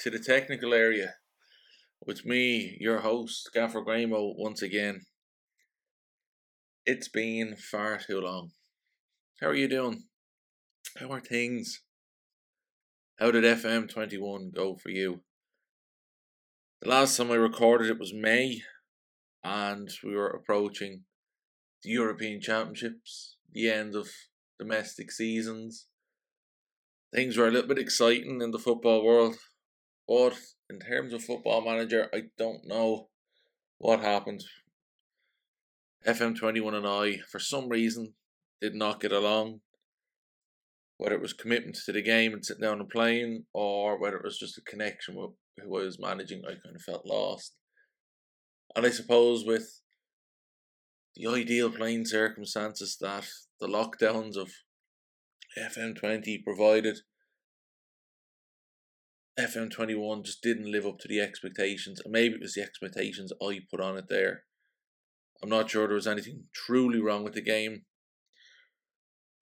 to the technical area with me, your host, Gaffer Gramo, once again. It's been far too long. How are you doing? How are things? How did FM21 go for you? The last time I recorded it was May, and we were approaching the European Championships, the end of domestic seasons things were a little bit exciting in the football world. But in terms of football manager, I don't know what happened. FM21 and I, for some reason, did not get along. Whether it was commitment to the game and sitting down and playing, or whether it was just a connection with who I was managing, I kind of felt lost. And I suppose with the ideal playing circumstances that the lockdowns of FM20 provided. FM21 just didn't live up to the expectations, and maybe it was the expectations I put on it there. I'm not sure there was anything truly wrong with the game,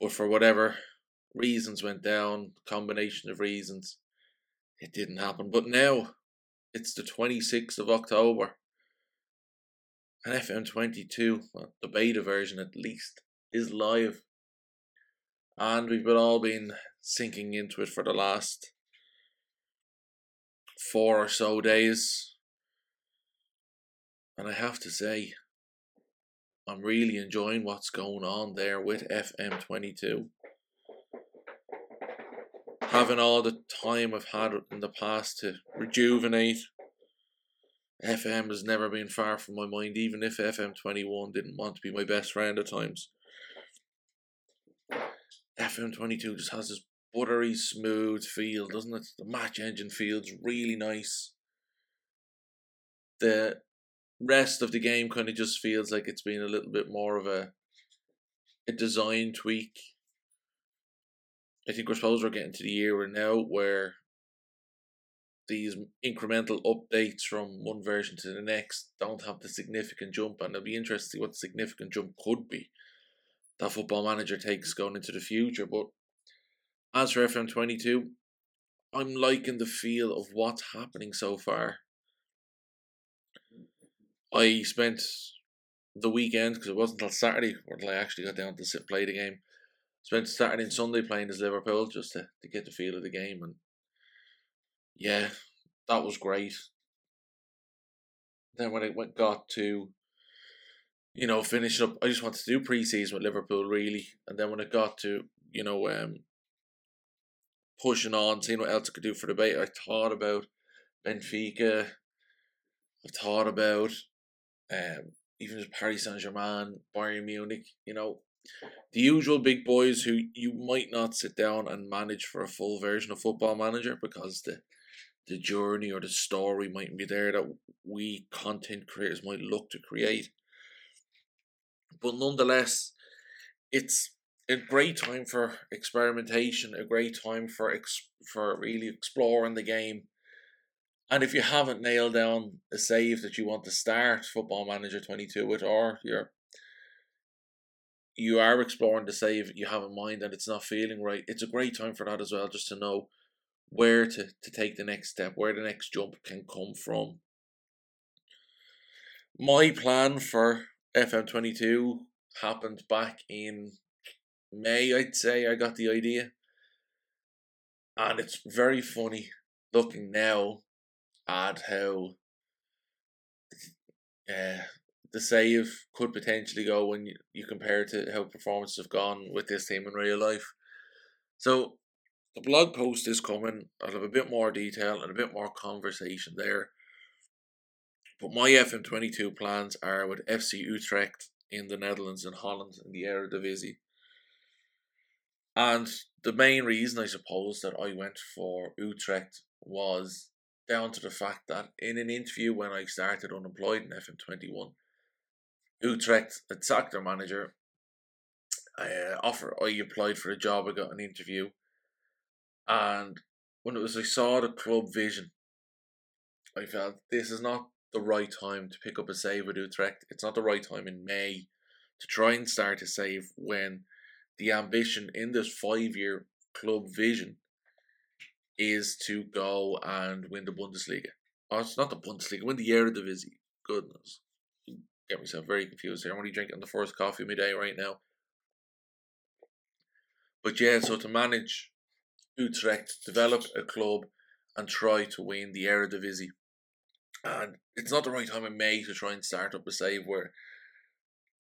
but for whatever reasons went down, combination of reasons, it didn't happen. But now it's the 26th of October, and FM22, well, the beta version at least, is live and we've been all been sinking into it for the last four or so days. And I have to say, I'm really enjoying what's going on there with FM22. Having all the time I've had in the past to rejuvenate. FM has never been far from my mind, even if FM21 didn't want to be my best friend at times. FM22 just has this buttery smooth feel, doesn't it? The match engine feels really nice. The rest of the game kind of just feels like it's been a little bit more of a a design tweak. I think we're supposed we're getting to the era now where these incremental updates from one version to the next don't have the significant jump, and it'll be interesting to see what the significant jump could be that football manager takes going into the future. But as for FM22, I'm liking the feel of what's happening so far. I spent the weekend because it wasn't until Saturday until I actually got down to sit play the game. Spent Saturday and Sunday playing as Liverpool just to, to get the feel of the game and yeah, that was great. Then when it went got to you know, finishing up. I just wanted to do pre-season with Liverpool really, and then when it got to you know um pushing on, seeing what else I could do for the beta, I thought about Benfica. I thought about um even Paris Saint Germain, Bayern Munich. You know, the usual big boys who you might not sit down and manage for a full version of Football Manager because the the journey or the story mightn't be there that we content creators might look to create. But nonetheless, it's a great time for experimentation, a great time for ex- for really exploring the game. And if you haven't nailed down a save that you want to start Football Manager 22 with, or you're you are exploring the save you have in mind and it's not feeling right, it's a great time for that as well, just to know where to, to take the next step, where the next jump can come from. My plan for FM22 happened back in May, I'd say. I got the idea. And it's very funny looking now at how uh, the save could potentially go when you, you compare to how performances have gone with this team in real life. So the blog post is coming. I'll have a bit more detail and a bit more conversation there. But my FM22 plans are with FC Utrecht in the Netherlands and Holland in the Eredivisie. And the main reason, I suppose, that I went for Utrecht was down to the fact that in an interview when I started unemployed in FM21, Utrecht had sacked their manager. I uh, offer I applied for a job, I got an interview, and when it was I saw the club vision, I felt this is not the right time to pick up a save with Utrecht. It's not the right time in May to try and start a save when the ambition in this five year club vision is to go and win the Bundesliga. Oh, it's not the Bundesliga, win the Eredivisie. Goodness. Get myself very confused here. I'm only drinking the first coffee of my day right now. But yeah, so to manage Utrecht, develop a club and try to win the Eredivisie. And it's not the right time in May to try and start up a save where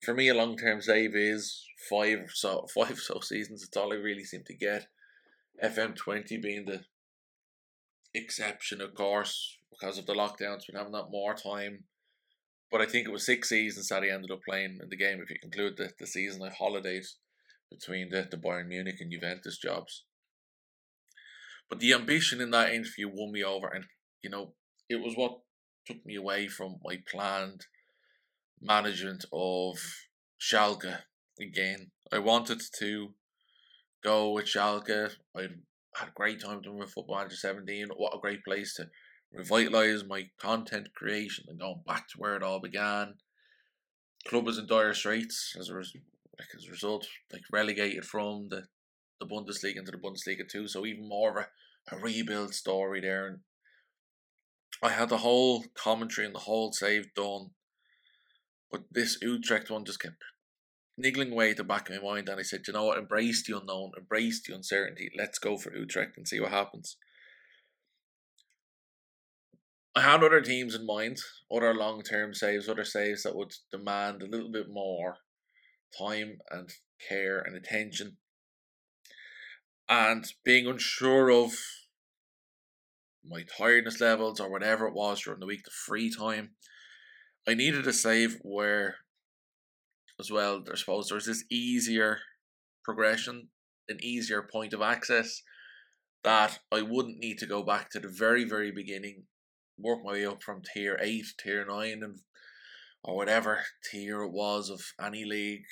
for me a long term save is five so five so seasons. It's all I really seem to get. FM twenty being the exception, of course, because of the lockdowns, been having that more time. But I think it was six seasons that he ended up playing in the game if you include the, the season I holidayed between the, the Bayern Munich and Juventus jobs. But the ambition in that interview won me over, and you know, it was what took me away from my planned management of Schalke again. I wanted to go with Schalke. I had a great time doing with Football Manager 17. What a great place to revitalize my content creation and going back to where it all began. Club was in dire straits as a, res- as a result, like relegated from the, the Bundesliga into the Bundesliga two. So even more of a, a rebuild story there. And I had the whole commentary and the whole save done. But this Utrecht one just kept niggling away at the back of my mind. And I said, you know what, embrace the unknown, embrace the uncertainty. Let's go for Utrecht and see what happens. I had other teams in mind, other long term saves, other saves that would demand a little bit more time and care and attention. And being unsure of my tiredness levels or whatever it was during the week, the free time, I needed a save where, as well, I suppose there's this easier progression, an easier point of access that I wouldn't need to go back to the very, very beginning work my way up from tier eight, tier nine, and or whatever tier it was of any league,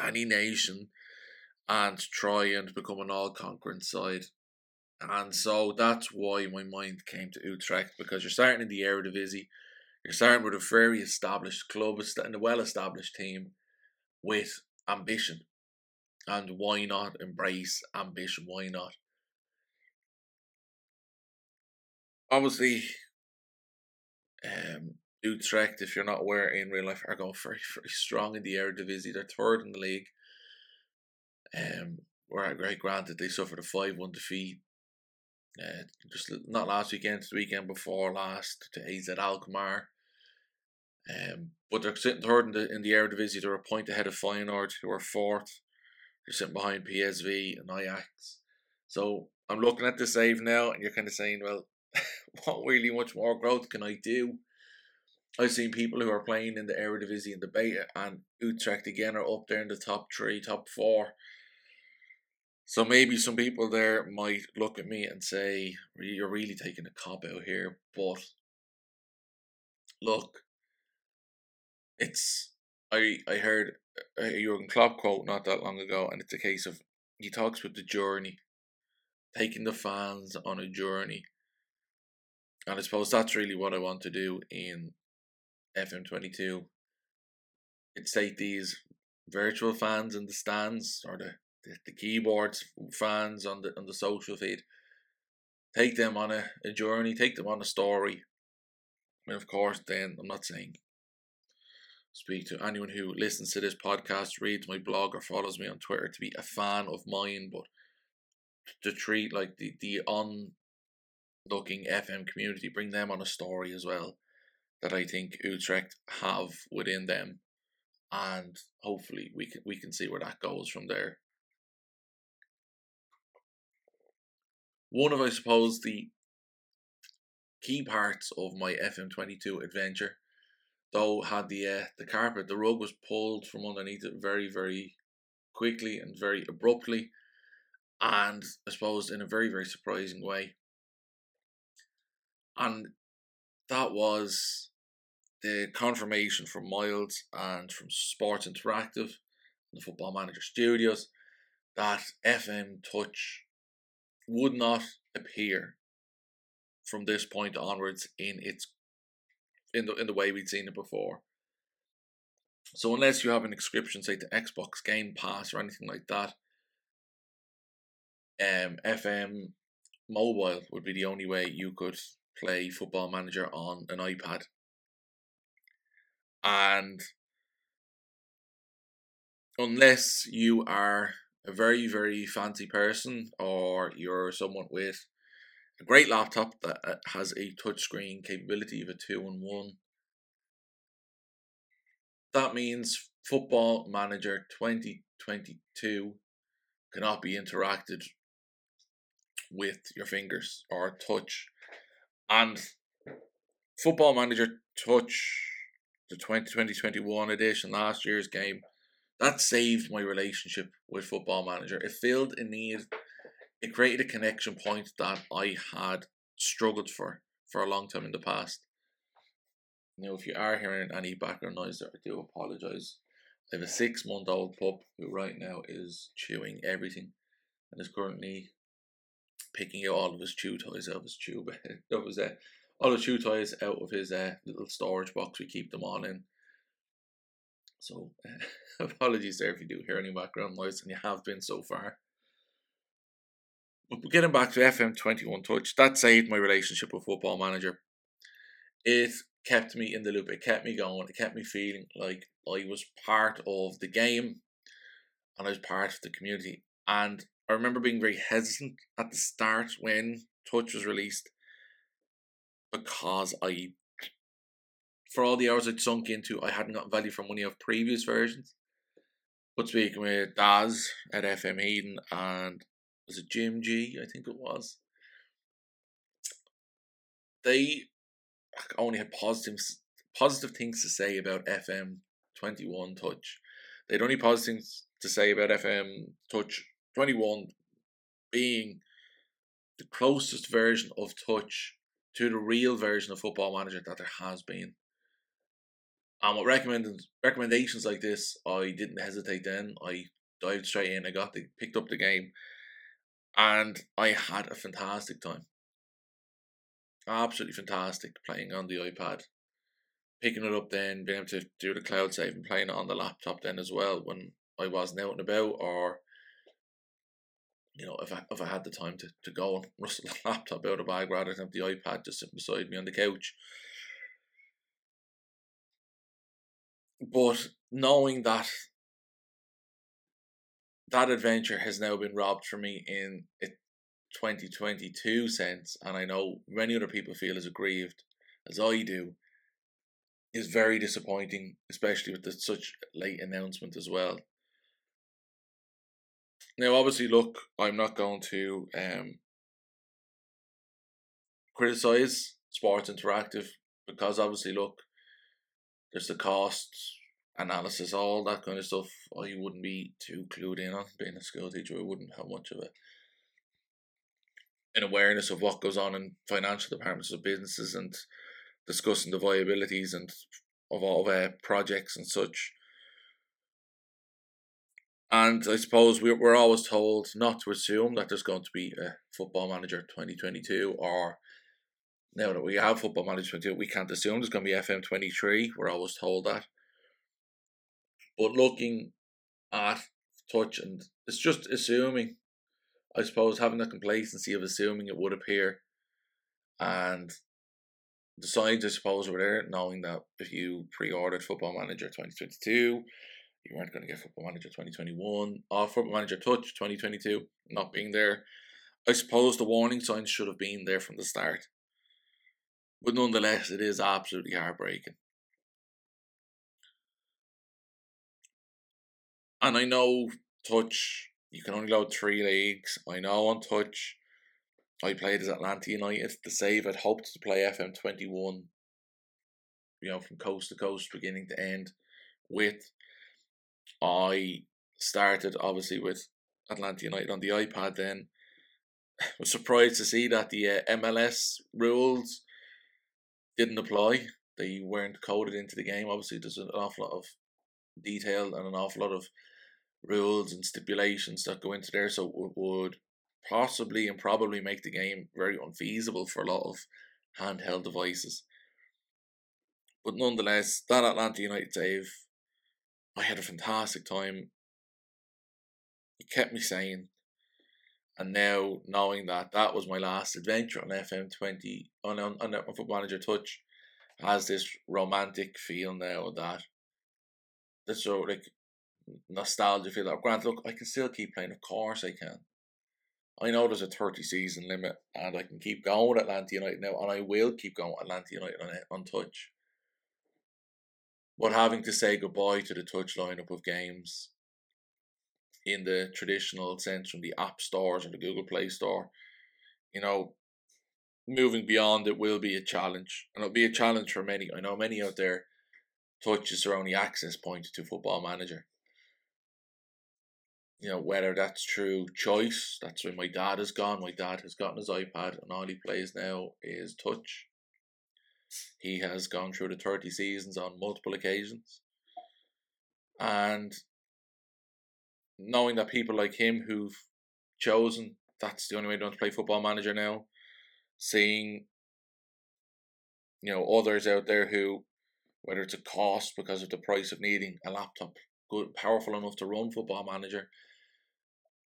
any nation, and try and become an all conquering side. And so that's why my mind came to Utrecht because you're starting in the Eredivisie, you're starting with a very established club and a well established team with ambition. And why not embrace ambition? Why not? obviously, um, Utrecht, if you're not aware in real life, are going very, very strong in the Eredivisie. They're third in the league. Um, where great granted they suffered a five one defeat. Uh, just not last weekend, the weekend before last to AZ Alkmaar. Um, but they're sitting third in the in the Eredivisie. They're a point ahead of Feyenoord, who are fourth. They're sitting behind PSV and Ajax. So I'm looking at the save now, and you're kind of saying, well, what really much more growth can I do? I've seen people who are playing in the Eredivisie and the Beta, and Utrecht again are up there in the top three, top four. So maybe some people there might look at me and say, "You're really taking a cop out here." But look, it's I I heard uh, a Jurgen Klopp quote not that long ago, and it's a case of he talks about the journey, taking the fans on a journey and I suppose that's really what I want to do in FM22. It's take these virtual fans in the stands or the, the, the keyboards fans on the on the social feed. Take them on a, a journey, take them on a story. And of course then I'm not saying speak to anyone who listens to this podcast, reads my blog or follows me on Twitter to be a fan of mine, but to treat like the, the on looking FM community, bring them on a story as well that I think Utrecht have within them, and hopefully we can we can see where that goes from there. One of I suppose the key parts of my FM twenty two adventure, though, had the uh, the carpet, the rug was pulled from underneath it very very quickly and very abruptly, and I suppose in a very very surprising way. And that was the confirmation from Miles and from Sports Interactive, and the Football Manager Studios, that FM Touch would not appear from this point onwards in its in the in the way we'd seen it before. So unless you have an subscription, say to Xbox Game Pass or anything like that, um, FM mobile would be the only way you could play Football Manager on an iPad. And unless you are a very, very fancy person or you're someone with a great laptop that uh, has a touchscreen capability of a 2 in 1, that means Football Manager 2022 cannot be interacted with your fingers or touch. And Football Manager Touch, the 2020 edition, last year's game, that saved my relationship with Football Manager. It filled a need, it created a connection point that I had struggled for for a long time in the past. Now, if you are hearing any background noise, I do apologize. I have a six month old pup who right now is chewing everything and is currently picking out all of his chew toys out of his chew that was uh, all the chew toys out of his uh, little storage box we keep them all in. So uh, apologies there if you do hear any background noise and you have been so far. But getting back to FM21 Touch, that saved my relationship with Football Manager. It kept me in the loop. It kept me going. It kept me feeling like I was part of the game and I was part of the community. And I remember being very hesitant at the start when Touch was released because I, for all the hours I'd sunk into, I hadn't got value for money of previous versions. But speaking with Daz at FM Eden and was it GMG? I think it was. They only had positive positive things to say about FM twenty one touch. They had only positive things to say about FM touch twenty one being the closest version of touch to the real version of football manager that there has been. And with recommended recommendations like this, I didn't hesitate then. I dived straight in, I got the picked up the game and I had a fantastic time absolutely fantastic playing on the iPad. Picking it up then, being able to do the cloud save and playing it on the laptop then as well when I wasn't out and about or you know, if I if I had the time to, to go and rustle the laptop out of bag rather than have the iPad just sitting beside me on the couch. But knowing that that adventure has now been robbed from me in it 2022 sense, and I know many other people feel as aggrieved as I do, is very disappointing, especially with the, such late announcement as well. Now, obviously, look, I'm not going to um, criticize Sports Interactive because obviously, look, there's the cost analysis, all that kind of stuff. I wouldn't be too clued in on being a school teacher. I wouldn't have much of it an awareness of what goes on in financial departments of businesses and discussing the viabilities and of all their projects and such. And I suppose we're, we're always told not to assume that there's going to be a football manager 2022 or now that we have football manager 22, we can't assume there's going to be FM 23. We're always told that. But looking at touch and it's just assuming I suppose having the complacency of assuming it would appear, and the signs I suppose were there, knowing that if you pre-ordered Football Manager twenty twenty two, you weren't going to get Football Manager twenty twenty one or Football Manager Touch twenty twenty two not being there. I suppose the warning signs should have been there from the start, but nonetheless, it is absolutely heartbreaking. And I know Touch you can only load three leagues. I know on touch. I played as Atlanta United. The save I'd hoped to play FM twenty one. You know, from coast to coast, beginning to end. With I started obviously with Atlanta United on the iPad. Then I was surprised to see that the uh, MLS rules didn't apply. They weren't coded into the game. Obviously, there's an awful lot of detail and an awful lot of rules and stipulations that go into there, so it would possibly and probably make the game very unfeasible for a lot of handheld devices. But nonetheless, that Atlanta United save, I had a fantastic time. It kept me sane. And now knowing that that was my last adventure on FM20 on on, on, Football Manager Touch has this romantic feel now that sort of like nostalgia feel that Grant look I can still keep playing of course I can I know there's a 30 season limit and I can keep going with Atlanta United now and I will keep going with Atlanta United on, on touch but having to say goodbye to the touch lineup of games in the traditional sense from the app stores and the Google Play Store, you know, moving beyond it will be a challenge. And it'll be a challenge for many. I know many out there touch is their only access point to football manager. You know, whether that's true choice, that's where my dad has gone. My dad has gotten his iPad and all he plays now is touch. He has gone through the 30 seasons on multiple occasions. And knowing that people like him who've chosen that's the only way to play football manager now, seeing you know others out there who whether it's a cost because of the price of needing a laptop good powerful enough to run football manager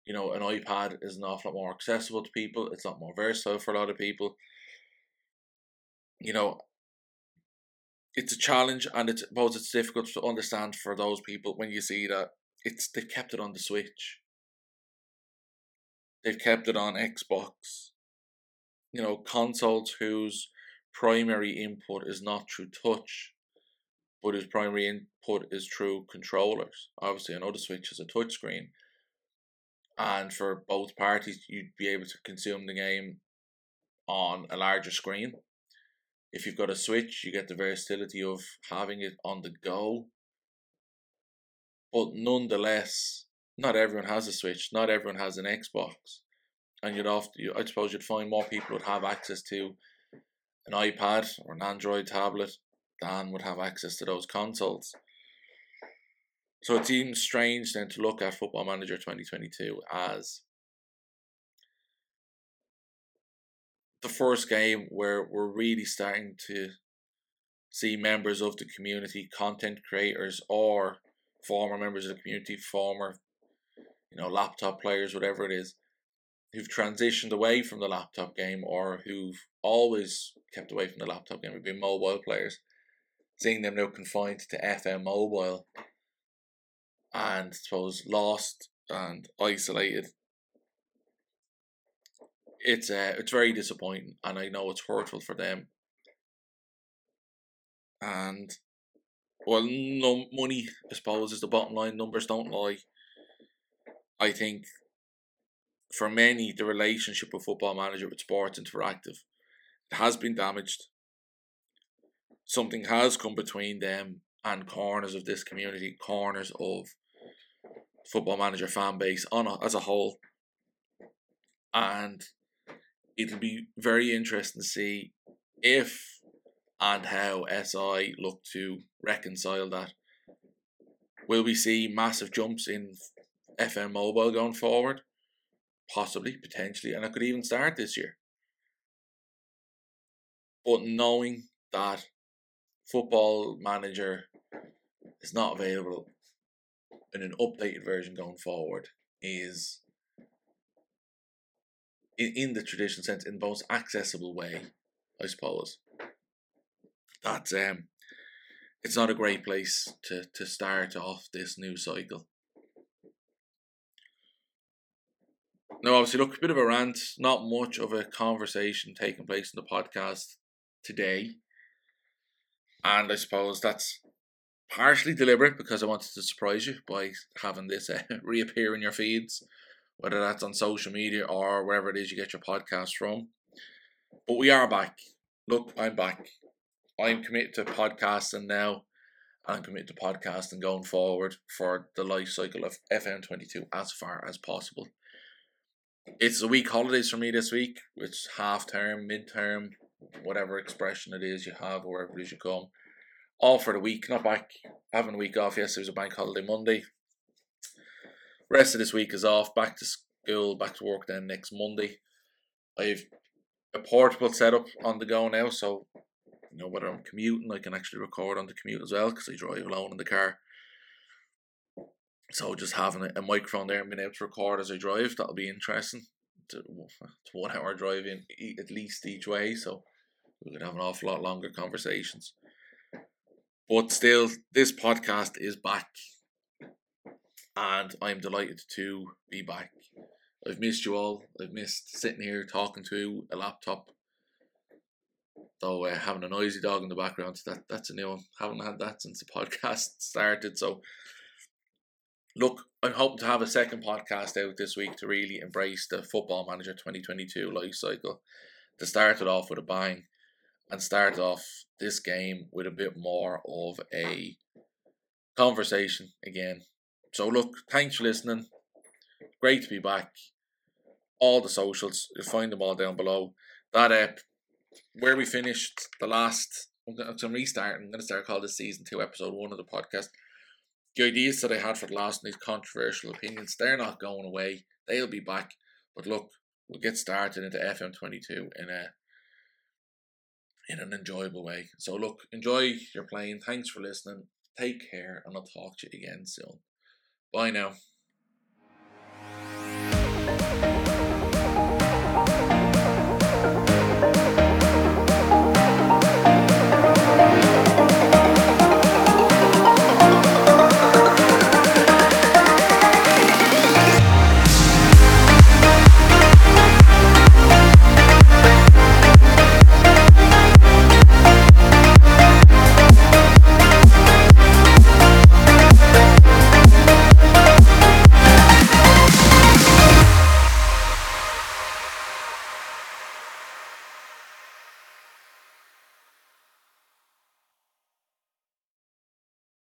you know an ipad is an awful lot more accessible to people it's a lot more versatile for a lot of people you know it's a challenge and it's both it's difficult to understand for those people when you see that it's they've kept it on the Switch. They've kept it on Xbox. You know, consoles whose primary input is not through touch, but whose primary input is through controllers. Obviously, I know the Switch is a touchscreen, and for both parties, you'd be able to consume the game on a larger screen. If you've got a Switch, you get the versatility of having it on the go but nonetheless, not everyone has a Switch. Not everyone has an Xbox, and you'd often, I suppose, you'd find more people would have access to an iPad or an Android tablet than would have access to those consoles. So it seems strange then to look at Football Manager 2022 as the first game where we're really starting to see members of the community, content creators, or former members of the community, former, you know, laptop players, whatever it is, who've transitioned away from the laptop game or who've always kept away from the laptop game, have been mobile players, seeing them now confined to FM mobile and suppose lost and isolated. It's uh, it's very disappointing, and I know it's hurtful for them. And well, no money, I suppose, is the bottom line. Numbers don't lie. I think for many, the relationship of Football Manager with Sports Interactive has been damaged. Something has come between them and corners of this community, corners of Football Manager fan base on a, as a whole. And it'll be very interesting to see if and how SI look to reconcile that. Will we see massive jumps in FM mobile going forward? Possibly, potentially, and it could even start this year. But knowing that Football Manager is not available in an updated version going forward is in, in the traditional sense in the most accessible way, I suppose that's um it's not a great place to, to start off this new cycle. Now, obviously, look, a bit of a rant, not much of a conversation taking place in the podcast today. And I suppose that's partially deliberate because I wanted to surprise you by having this uh, reappear in your feeds, whether that's on social media or wherever it is you get your podcast from. But we are back. Look, I'm back. I'm committed to podcasting now. I'm committed to podcasting going forward for the life cycle of FM22 as far as possible. It's a week holidays for me this week, which half term, mid term, whatever expression it is you have, wherever it is you come. All for the week, not back having a week off. Yesterday was a bank holiday Monday. Rest of this week is off. Back to school, back to work then next Monday. I've a portable setup on the go now, so you know, whether I'm commuting, I can actually record on the commute as well because I drive alone in the car. So just having a, microphone there and being able to record as I drive, that'll be interesting. to, to one hour drive in at least each way, so we could have an awful lot longer conversations. But still, this podcast is back, and I'm delighted to be back. I've missed you all. I've missed sitting here talking to a laptop. Though uh, having a noisy dog in the background, that that's a new one. Haven't had that since the podcast started. So, look, I'm hoping to have a second podcast out this week to really embrace the Football Manager 2022 life cycle. To start it off with a bang and start off this game with a bit more of a conversation again. So, look, thanks for listening. Great to be back. All the socials, you'll find them all down below. That app, where we finished the last, I'm going to restart. I'm going to start call this season two, episode one of the podcast. The ideas that I had for the last these controversial opinions, they're not going away. They'll be back. But look, we'll get started into FM22 in a in an enjoyable way. So look, enjoy your playing. Thanks for listening. Take care, and I'll talk to you again soon. Bye now.